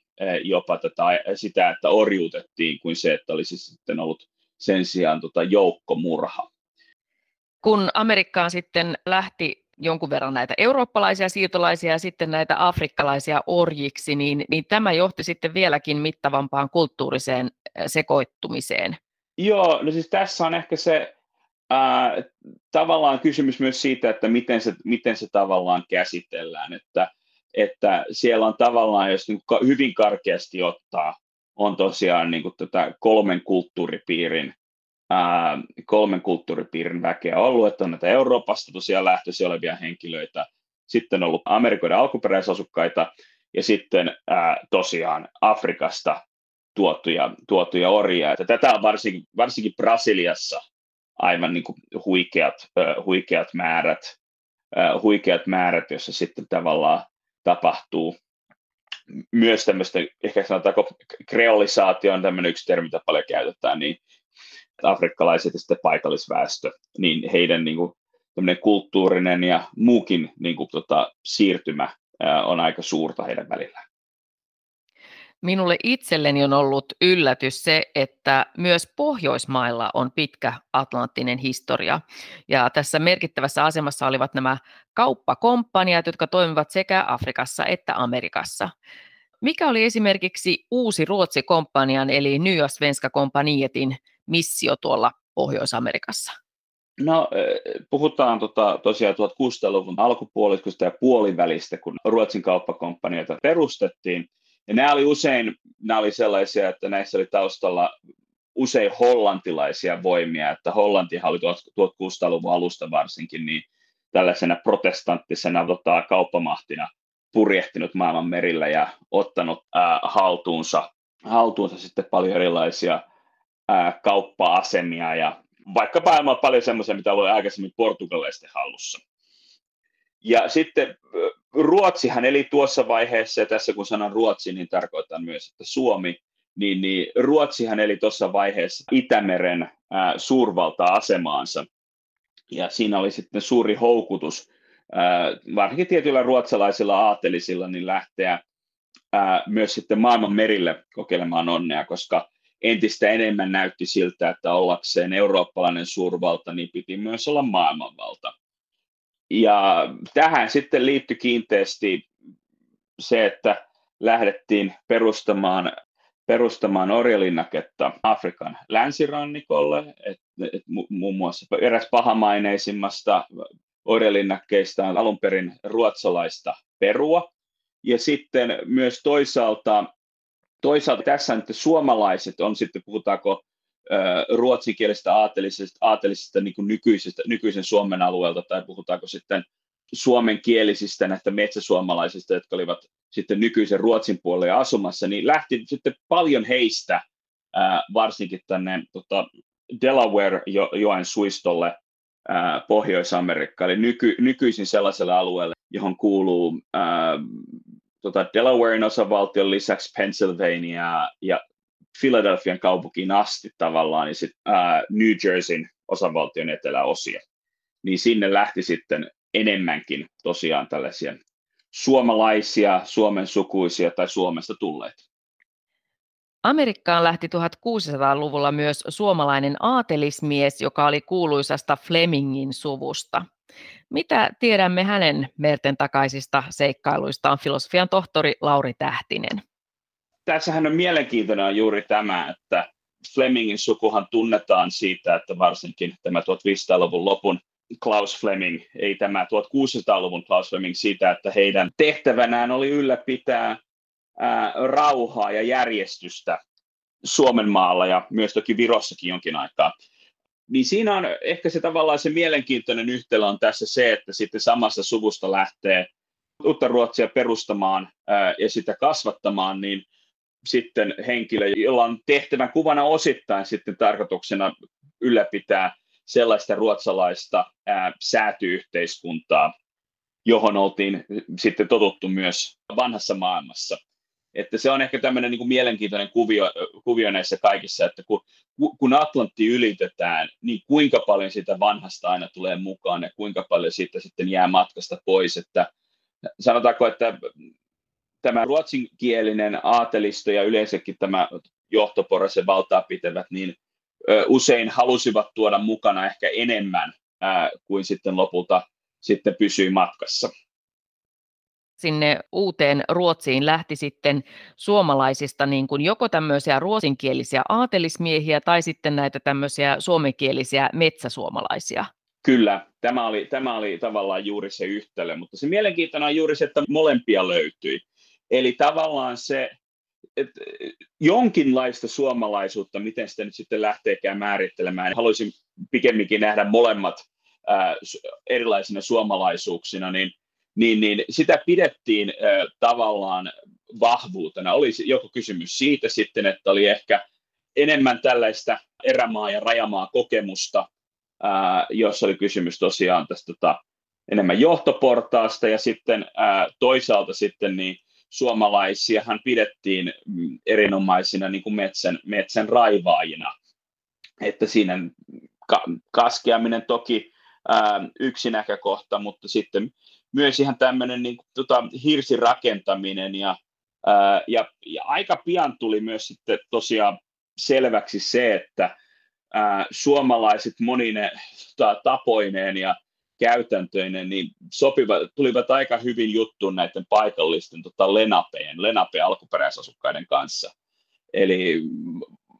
jopa tätä, sitä, että orjuutettiin, kuin se, että olisi sitten ollut sen sijaan tota joukkomurha. Kun Amerikkaan sitten lähti jonkun verran näitä eurooppalaisia siirtolaisia ja sitten näitä afrikkalaisia orjiksi, niin, niin tämä johti sitten vieläkin mittavampaan kulttuuriseen eh, sekoittumiseen. Joo, no siis tässä on ehkä se ää, tavallaan kysymys myös siitä, että miten se, miten se tavallaan käsitellään, että että siellä on tavallaan, jos niin hyvin karkeasti ottaa, on tosiaan niin kuin tätä kolmen kulttuuripiirin, ää, kolmen kulttuuripiirin väkeä ollut, että on näitä Euroopasta tosiaan lähtöisiä olevia henkilöitä, sitten on ollut Amerikoiden alkuperäisasukkaita ja sitten ää, tosiaan Afrikasta tuotuja, tuotuja orjia. Että tätä on varsinkin, varsinkin Brasiliassa aivan niin kuin huikeat, äh, huikeat määrät, äh, huikeat määrät, jossa sitten tavallaan tapahtuu. Myös tämmöistä, ehkä sanotaanko kreolisaatio on tämmöinen yksi termi, mitä paljon käytetään, niin afrikkalaiset ja sitten paikallisväestö, niin heidän niin kuin, kulttuurinen ja muukin niin kuin, tota, siirtymä on aika suurta heidän välillään. Minulle itselleni on ollut yllätys se, että myös Pohjoismailla on pitkä atlanttinen historia. Ja tässä merkittävässä asemassa olivat nämä kauppakomppaniat, jotka toimivat sekä Afrikassa että Amerikassa. Mikä oli esimerkiksi uusi Ruotsi-komppanian eli Nya Svenska Kompanietin missio tuolla Pohjois-Amerikassa? No, puhutaan tota, tosiaan 1600-luvun alkupuoliskosta ja puolivälistä, kun Ruotsin kauppakomppaniota perustettiin. Ja nämä oli usein nämä oli sellaisia, että näissä oli taustalla usein hollantilaisia voimia, että Hollantihan oli 1600-luvun alusta varsinkin niin tällaisena protestanttisena tota, kauppamahtina purjehtinut maailman merillä ja ottanut ää, haltuunsa, haltuunsa sitten paljon erilaisia ää, kauppa-asemia ja vaikka maailma paljon semmoisia, mitä oli aikaisemmin portugalaisten hallussa. Ja sitten Ruotsihan eli tuossa vaiheessa, ja tässä kun sanon Ruotsi, niin tarkoitan myös, että Suomi, niin, niin Ruotsihan eli tuossa vaiheessa Itämeren ää, suurvalta-asemaansa. Ja siinä oli sitten suuri houkutus, ää, varsinkin tietyillä ruotsalaisilla aatelisilla, niin lähteä ää, myös sitten maailman merille kokeilemaan onnea, koska entistä enemmän näytti siltä, että ollakseen eurooppalainen suurvalta, niin piti myös olla maailmanvalta. Ja tähän sitten liittyi kiinteästi se, että lähdettiin perustamaan, perustamaan orjalinnaketta Afrikan länsirannikolle, et, et muun muassa eräs pahamaineisimmasta orjalinnakkeista on alun perin ruotsalaista perua, ja sitten myös toisaalta toisaalta tässä nyt suomalaiset on sitten, puhutaanko ruotsinkielisestä aatelisesta, aatelisesta niin nykyisestä, nykyisen Suomen alueelta tai puhutaanko sitten suomenkielisistä näistä metsäsuomalaisista, jotka olivat sitten nykyisen Ruotsin puolelle asumassa, niin lähti sitten paljon heistä varsinkin tänne tota, Delaware-joen suistolle Pohjois-Amerikkaan, eli nyky, nykyisin sellaiselle alueelle, johon kuuluu ää, tota Delawarein osavaltion lisäksi Pennsylvania ja Philadelphian kaupunkiin asti tavallaan, niin sit, ää, New Jerseyn osavaltion eteläosia. Niin sinne lähti sitten enemmänkin tosiaan tällaisia suomalaisia, Suomen sukuisia tai Suomesta tulleita. Amerikkaan lähti 1600-luvulla myös suomalainen aatelismies, joka oli kuuluisasta Flemingin suvusta. Mitä tiedämme hänen merten takaisista seikkailuistaan, filosofian tohtori Lauri Tähtinen? Tässähän on mielenkiintoinen juuri tämä, että Flemingin sukuhan tunnetaan siitä, että varsinkin tämä 1500-luvun lopun Klaus Fleming, ei tämä 1600-luvun Klaus Fleming siitä, että heidän tehtävänään oli ylläpitää ää, rauhaa ja järjestystä Suomen maalla ja myös toki Virossakin jonkin aikaa. Niin siinä on ehkä se tavallaan se mielenkiintoinen yhtälö on tässä se, että sitten samassa suvusta lähtee uutta Ruotsia perustamaan ää, ja sitä kasvattamaan, niin sitten henkilö, jolla on tehtävän kuvana osittain sitten tarkoituksena ylläpitää sellaista ruotsalaista ää, säätyyhteiskuntaa, johon oltiin sitten totuttu myös vanhassa maailmassa. Että se on ehkä tämmöinen niin kuin mielenkiintoinen kuvio, kuvio näissä kaikissa, että kun, kun Atlantti ylitetään, niin kuinka paljon sitä vanhasta aina tulee mukaan ja kuinka paljon siitä sitten jää matkasta pois. Että sanotaanko, että tämä ruotsinkielinen aatelisto ja yleensäkin tämä johtoporras ja valtaa pitävät, niin usein halusivat tuoda mukana ehkä enemmän ää, kuin sitten lopulta sitten pysyi matkassa sinne uuteen Ruotsiin lähti sitten suomalaisista niin kuin joko tämmöisiä ruotsinkielisiä aatelismiehiä tai sitten näitä tämmöisiä suomenkielisiä metsäsuomalaisia. Kyllä, tämä oli, tämä oli tavallaan juuri se yhtälö, mutta se mielenkiintoinen on juuri se, että molempia löytyi. Eli tavallaan se, että jonkinlaista suomalaisuutta, miten sitä nyt sitten lähteekään määrittelemään, haluaisin pikemminkin nähdä molemmat erilaisina suomalaisuuksina, niin niin, niin sitä pidettiin tavallaan vahvuutena. Oli joku kysymys siitä sitten, että oli ehkä enemmän tällaista erämaa- ja rajamaa kokemusta, jossa oli kysymys tosiaan tästä tota, enemmän johtoportaasta ja sitten toisaalta sitten niin suomalaisiahan pidettiin mm, erinomaisina niin kuin metsän, metsän raivaajina. Että siinä ka- kaskeaminen toki ää, yksi näkökohta, mutta sitten myös ihan tämmöinen niin, tota, hirsirakentaminen ja, ää, ja, ja aika pian tuli myös sitten tosiaan selväksi se, että ää, suomalaiset monine tota, tapoineen ja käytäntöinen, niin sopiva, tulivat aika hyvin juttuun näiden paikallisten tota, lenapeen, lenape alkuperäisasukkaiden kanssa. Eli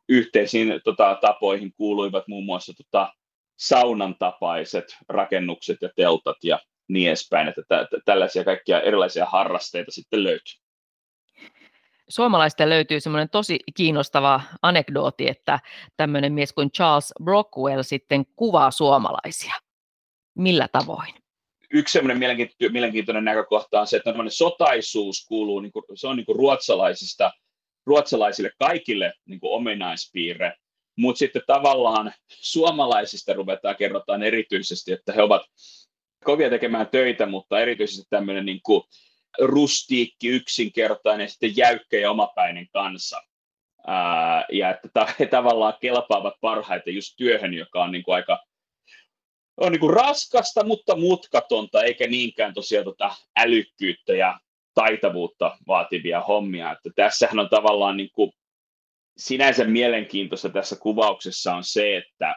yhteisiin tota, tapoihin kuuluivat muun muassa tota, saunan tapaiset rakennukset ja teltat ja niin edespäin, että tä- tällaisia kaikkia erilaisia harrasteita sitten löytyy. Suomalaisten löytyy semmoinen tosi kiinnostava anekdooti, että tämmöinen mies kuin Charles Brockwell sitten kuvaa suomalaisia. Millä tavoin? Yksi semmoinen mielenkiintoinen, mielenkiintoinen näkökohta on se, että sotaisuus kuuluu, niin kuin, se on niin kuin ruotsalaisista, ruotsalaisille kaikille niin kuin ominaispiirre, mutta sitten tavallaan suomalaisista ruvetaan kerrotaan erityisesti, että he ovat kovia tekemään töitä, mutta erityisesti tämmöinen niin kuin rustiikki, yksinkertainen, sitten jäykkä ja omapäinen kansa. Ää, ja että he tavallaan kelpaavat parhaiten just työhön, joka on niin kuin aika on niin kuin raskasta, mutta mutkatonta, eikä niinkään tosiaan tota älykkyyttä ja taitavuutta vaativia hommia. Että tässähän on tavallaan niin kuin sinänsä mielenkiintoista tässä kuvauksessa on se, että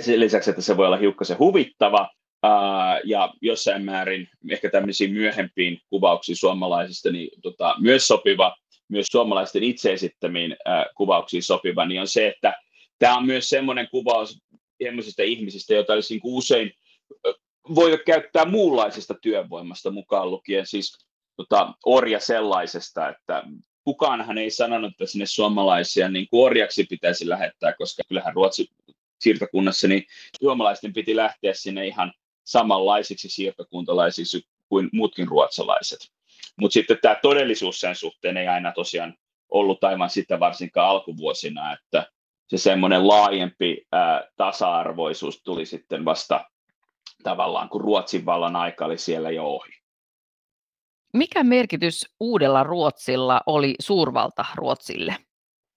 sen lisäksi, että se voi olla hiukkasen huvittava, ää, ja jossain määrin ehkä tämmöisiin myöhempiin kuvauksiin suomalaisista niin tota, myös sopiva, myös suomalaisten itse esittämiin ää, kuvauksiin sopiva, niin on se, että tämä on myös semmoinen kuvaus sellaisista ihmisistä, joita olisi niin usein voi käyttää muunlaisesta työvoimasta mukaan lukien, siis tota, orja sellaisesta, että kukaanhan ei sanonut, että sinne suomalaisia niin orjaksi pitäisi lähettää, koska kyllähän Ruotsi siirtokunnassa, niin suomalaisten piti lähteä sinne ihan samanlaisiksi siirtokuntalaisiksi kuin muutkin ruotsalaiset. Mutta sitten tämä todellisuus sen suhteen ei aina tosiaan ollut aivan sitä varsinkaan alkuvuosina, että se semmoinen laajempi ää, tasa-arvoisuus tuli sitten vasta tavallaan, kun Ruotsin vallan aika oli siellä jo ohi. Mikä merkitys uudella Ruotsilla oli suurvalta Ruotsille?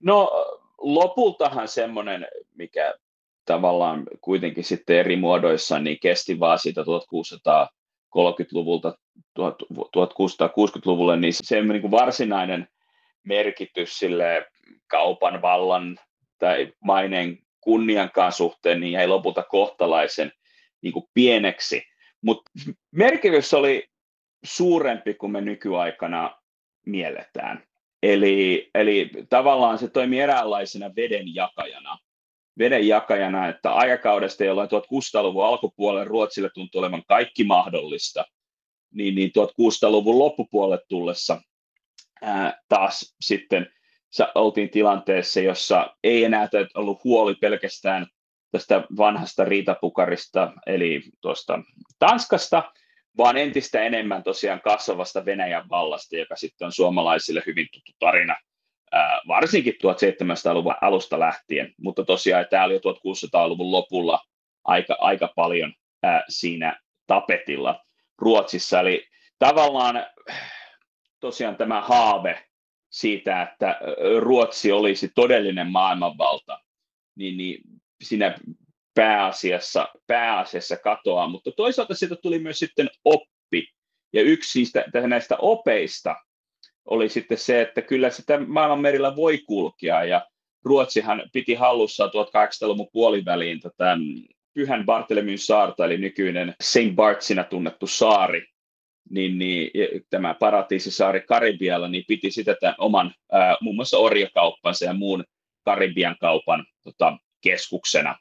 No lopultahan semmoinen, mikä tavallaan kuitenkin sitten eri muodoissa niin kesti vaan siitä 1630-luvulta 1660-luvulle, niin se niin kuin varsinainen merkitys sille kaupan vallan tai maineen kunniankaan suhteen niin jäi lopulta kohtalaisen niin kuin pieneksi. Mutta merkitys oli suurempi kuin me nykyaikana mielletään. Eli, eli tavallaan se toimi eräänlaisena vedenjakajana. Vedenjakajana, että aikakaudesta, jolloin 1600-luvun alkupuolella Ruotsille tuntui olevan kaikki mahdollista, niin, niin 1600-luvun loppupuolelle tullessa ää, taas sitten oltiin tilanteessa, jossa ei enää ollut huoli pelkästään tästä vanhasta riitapukarista, eli tuosta Tanskasta, vaan entistä enemmän tosiaan kasvavasta Venäjän vallasta, joka sitten on suomalaisille hyvin tuttu tarina, varsinkin 1700-luvun alusta lähtien, mutta tosiaan tämä oli jo 1600-luvun lopulla aika, aika paljon siinä tapetilla Ruotsissa, eli tavallaan tosiaan tämä haave siitä, että Ruotsi olisi todellinen maailmanvalta, niin, niin siinä pääasiassa, pääasiassa katoaa, mutta toisaalta siitä tuli myös sitten oppi, ja yksi niistä, näistä opeista oli sitten se, että kyllä sitä maailmanmerillä voi kulkea, ja Ruotsihan piti hallussa 1800-luvun puoliväliin tätä Pyhän Bartelemyn saarta, eli nykyinen St. Bartsina tunnettu saari, niin, niin tämä paratiisisaari Karibialla, niin piti sitä tämän oman ää, muun muassa orjakauppansa ja muun Karibian kaupan tota, keskuksena.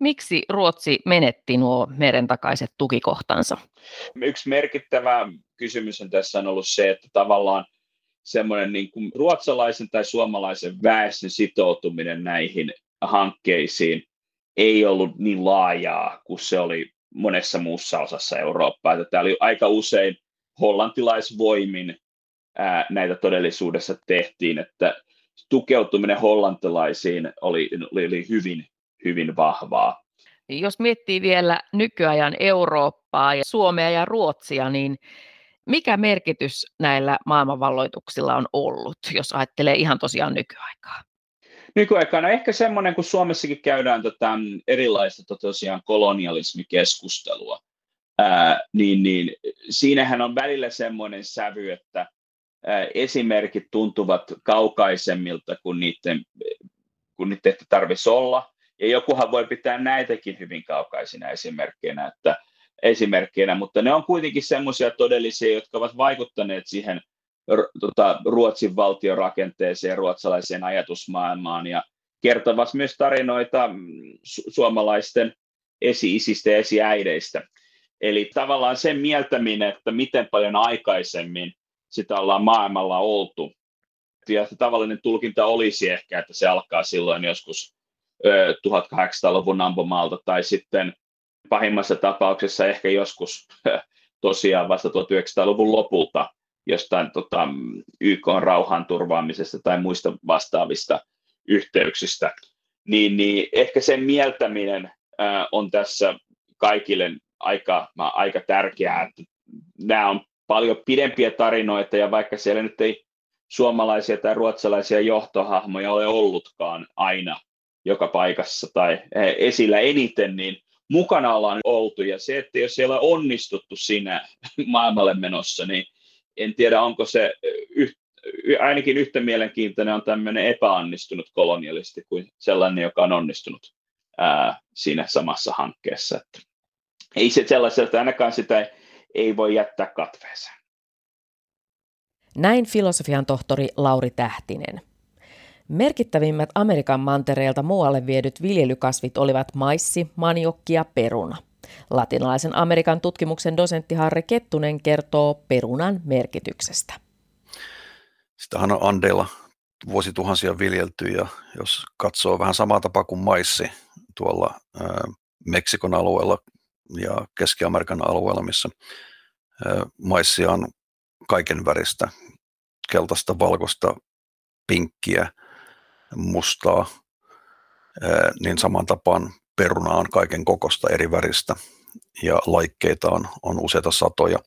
Miksi Ruotsi menetti nuo meren takaiset tukikohtansa? Yksi merkittävä kysymys on tässä on ollut se, että tavallaan semmoinen niin kuin ruotsalaisen tai suomalaisen väestön sitoutuminen näihin hankkeisiin ei ollut niin laajaa kuin se oli monessa muussa osassa Eurooppaa. Että oli aika usein hollantilaisvoimin ää, näitä todellisuudessa tehtiin, että tukeutuminen hollantilaisiin oli, oli, oli hyvin, hyvin vahvaa. Jos miettii vielä nykyajan Eurooppaa ja Suomea ja Ruotsia, niin mikä merkitys näillä maailmanvalloituksilla on ollut, jos ajattelee ihan tosiaan nykyaikaa? Nykyaikana ehkä semmoinen, kun Suomessakin käydään tota erilaista tota tosiaan kolonialismikeskustelua, ää, niin, niin siinähän on välillä semmoinen sävy, että ää, esimerkit tuntuvat kaukaisemmilta kuin niiden, kun niiden tarvitsisi olla, Ja jokuhan voi pitää näitäkin hyvin kaukaisina esimerkkeinä, että esimerkkeinä, mutta ne on kuitenkin semmoisia todellisia, jotka ovat vaikuttaneet siihen tota, Ruotsin valtion rakenteeseen, ruotsalaiseen ajatusmaailmaan ja kertovat myös tarinoita mm, su- suomalaisten esi-isistä ja esiäideistä. Eli tavallaan sen mieltäminen, että miten paljon aikaisemmin sitä ollaan maailmalla oltu. Ja tavallinen tulkinta olisi ehkä, että se alkaa silloin joskus 1800-luvun ampumaalta tai sitten pahimmassa tapauksessa ehkä joskus tosiaan vasta 1900-luvun lopulta jostain tota, YK rauhan turvaamisesta tai muista vastaavista yhteyksistä, niin, niin ehkä sen mieltäminen ää, on tässä kaikille aika, aika tärkeää, että nämä on paljon pidempiä tarinoita ja vaikka siellä nyt ei suomalaisia tai ruotsalaisia johtohahmoja ole ollutkaan aina joka paikassa tai esillä eniten, niin mukana ollaan oltu. Ja se, että jos siellä on onnistuttu siinä maailmalle menossa, niin en tiedä onko se yht, ainakin yhtä mielenkiintoinen on tämmöinen epäonnistunut kolonialisti kuin sellainen, joka on onnistunut ää, siinä samassa hankkeessa. Että ei se sellaiselta, ainakaan sitä ei, ei voi jättää katveeseen. Näin filosofian tohtori Lauri Tähtinen. Merkittävimmät Amerikan mantereelta muualle viedyt viljelykasvit olivat maissi, maniokki ja peruna. Latinalaisen Amerikan tutkimuksen dosentti Harri Kettunen kertoo perunan merkityksestä. Sitähän on Andeilla vuosituhansia viljelty ja jos katsoo vähän samaa tapaa kuin maissi tuolla Meksikon alueella ja Keski-Amerikan alueella, missä maissia on kaiken väristä, keltaista, valkoista, pinkkiä, mustaa, niin saman tapaan peruna on kaiken kokosta eri väristä ja laikkeita on, on useita satoja,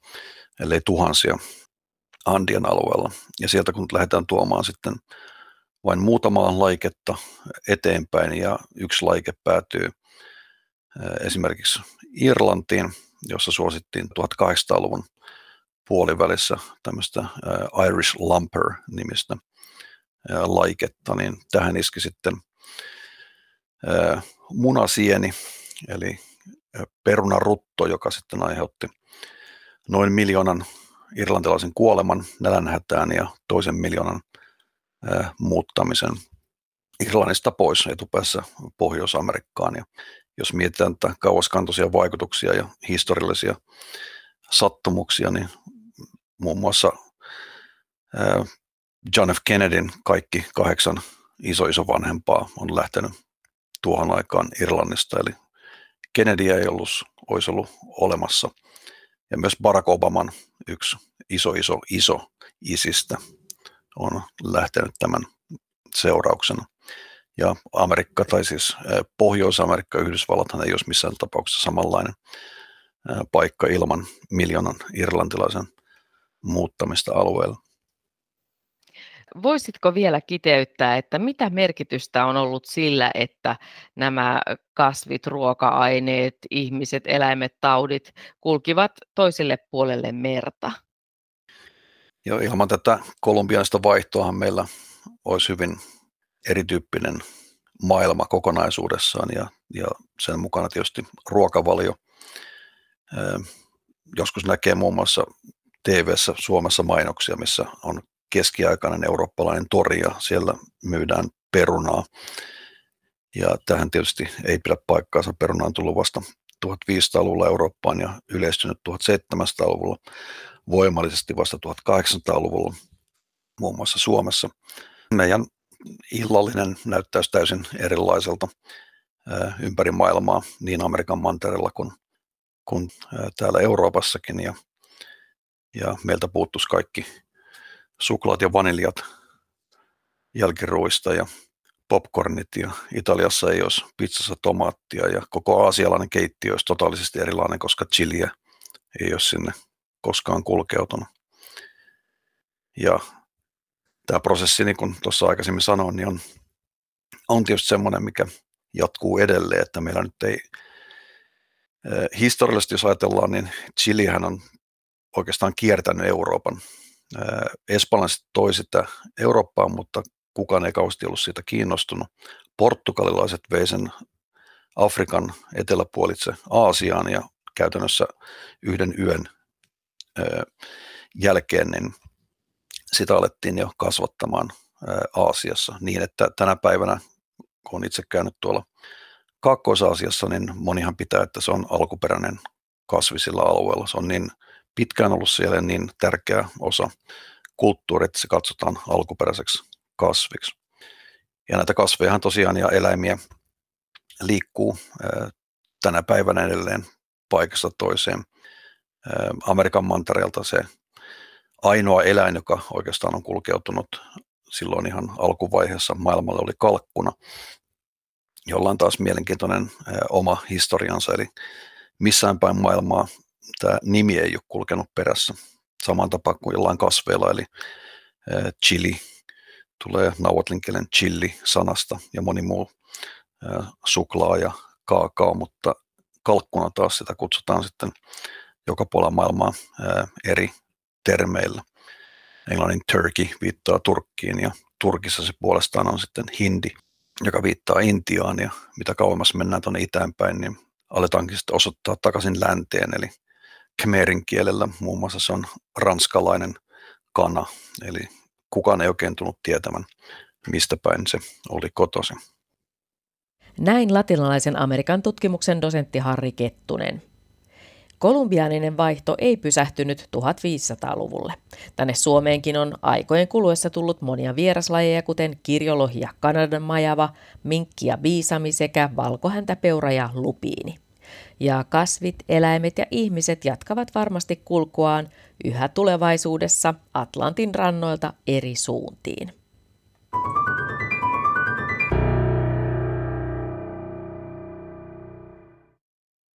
ellei tuhansia Andien alueella. Ja sieltä kun lähdetään tuomaan sitten vain muutamaa laiketta eteenpäin ja yksi laike päätyy esimerkiksi Irlantiin, jossa suosittiin 1800-luvun puolivälissä tämmöistä Irish Lumper-nimistä laiketta, niin tähän iski sitten munasieni, eli perunarutto, joka sitten aiheutti noin miljoonan irlantilaisen kuoleman nälänhätään ja toisen miljoonan muuttamisen Irlannista pois etupäässä Pohjois-Amerikkaan. Ja jos mietitään että kauaskantoisia vaikutuksia ja historiallisia sattumuksia, niin muun muassa John F. Kennedyn kaikki kahdeksan iso-iso vanhempaa on lähtenyt tuohon aikaan Irlannista, eli Kennedy ei ollut, olisi ollut olemassa. Ja myös Barack Obaman yksi iso, iso, iso isistä on lähtenyt tämän seurauksena. Ja Amerikka, tai siis Pohjois-Amerikka, Yhdysvallathan ei olisi missään tapauksessa samanlainen paikka ilman miljoonan irlantilaisen muuttamista alueella. Voisitko vielä kiteyttää, että mitä merkitystä on ollut sillä, että nämä kasvit, ruoka-aineet, ihmiset, eläimet, taudit kulkivat toiselle puolelle merta? Joo, ilman tätä kolumbialaista vaihtoahan meillä olisi hyvin erityyppinen maailma kokonaisuudessaan ja, ja sen mukana tietysti ruokavalio. Joskus näkee muun muassa tv Suomessa mainoksia, missä on keskiaikainen eurooppalainen tori ja siellä myydään perunaa. Ja tähän tietysti ei pidä paikkaansa. Peruna on tullut vasta 1500-luvulla Eurooppaan ja yleistynyt 1700-luvulla, voimallisesti vasta 1800-luvulla muun muassa Suomessa. Meidän illallinen näyttäisi täysin erilaiselta ympäri maailmaa niin Amerikan mantereella kuin, kuin täällä Euroopassakin ja, ja meiltä puuttuisi kaikki suklaat ja vaniljat jälkiruista ja popcornit ja Italiassa ei olisi pizzassa tomaattia ja koko aasialainen keittiö olisi totaalisesti erilainen, koska chiliä ei ole sinne koskaan kulkeutunut. Ja tämä prosessi, niin kuin tuossa aikaisemmin sanoin, niin on, on tietysti semmoinen, mikä jatkuu edelleen, että meillä nyt ei, eh, historiallisesti jos ajatellaan, niin Chilihän on oikeastaan kiertänyt Euroopan espanjalaiset toi sitä Eurooppaan, mutta kukaan ei kauheasti ollut siitä kiinnostunut. Portugalilaiset vei sen Afrikan eteläpuolitse Aasiaan ja käytännössä yhden yön jälkeen niin sitä alettiin jo kasvattamaan Aasiassa niin, että tänä päivänä, kun olen itse käynyt tuolla Kaakkois-Aasiassa, niin monihan pitää, että se on alkuperäinen kasvi sillä alueella. Se on niin pitkään ollut siellä niin tärkeä osa kulttuuria, että se katsotaan alkuperäiseksi kasviksi. Ja näitä kasveja tosiaan ja eläimiä liikkuu tänä päivänä edelleen paikasta toiseen. Amerikan mantereelta se ainoa eläin, joka oikeastaan on kulkeutunut silloin ihan alkuvaiheessa maailmalle oli kalkkuna, jolla on taas mielenkiintoinen oma historiansa, eli missään päin maailmaa tämä nimi ei ole kulkenut perässä. Saman tapaan kuin jollain kasveilla, eli chili. Tulee nauotlinkelen chili sanasta ja moni muu suklaa ja kaakao, mutta kalkkuna taas sitä kutsutaan sitten joka puolella maailmaa eri termeillä. Englannin turkey viittaa Turkkiin ja Turkissa se puolestaan on sitten hindi, joka viittaa Intiaan. Ja mitä kauemmas mennään tuonne itäänpäin, niin aletaankin sitten osoittaa takaisin länteen, eli Khmerin kielellä muun muassa se on ranskalainen kana, eli kukaan ei oikein tullut tietämään, mistä päin se oli kotoisin. Näin latinalaisen Amerikan tutkimuksen dosentti Harri Kettunen. Kolumbianinen vaihto ei pysähtynyt 1500-luvulle. Tänne Suomeenkin on aikojen kuluessa tullut monia vieraslajeja, kuten kirjolohi ja Kanadan majava, minkki ja biisami sekä valkohäntäpeura ja lupiini. Ja kasvit, eläimet ja ihmiset jatkavat varmasti kulkuaan yhä tulevaisuudessa Atlantin rannoilta eri suuntiin.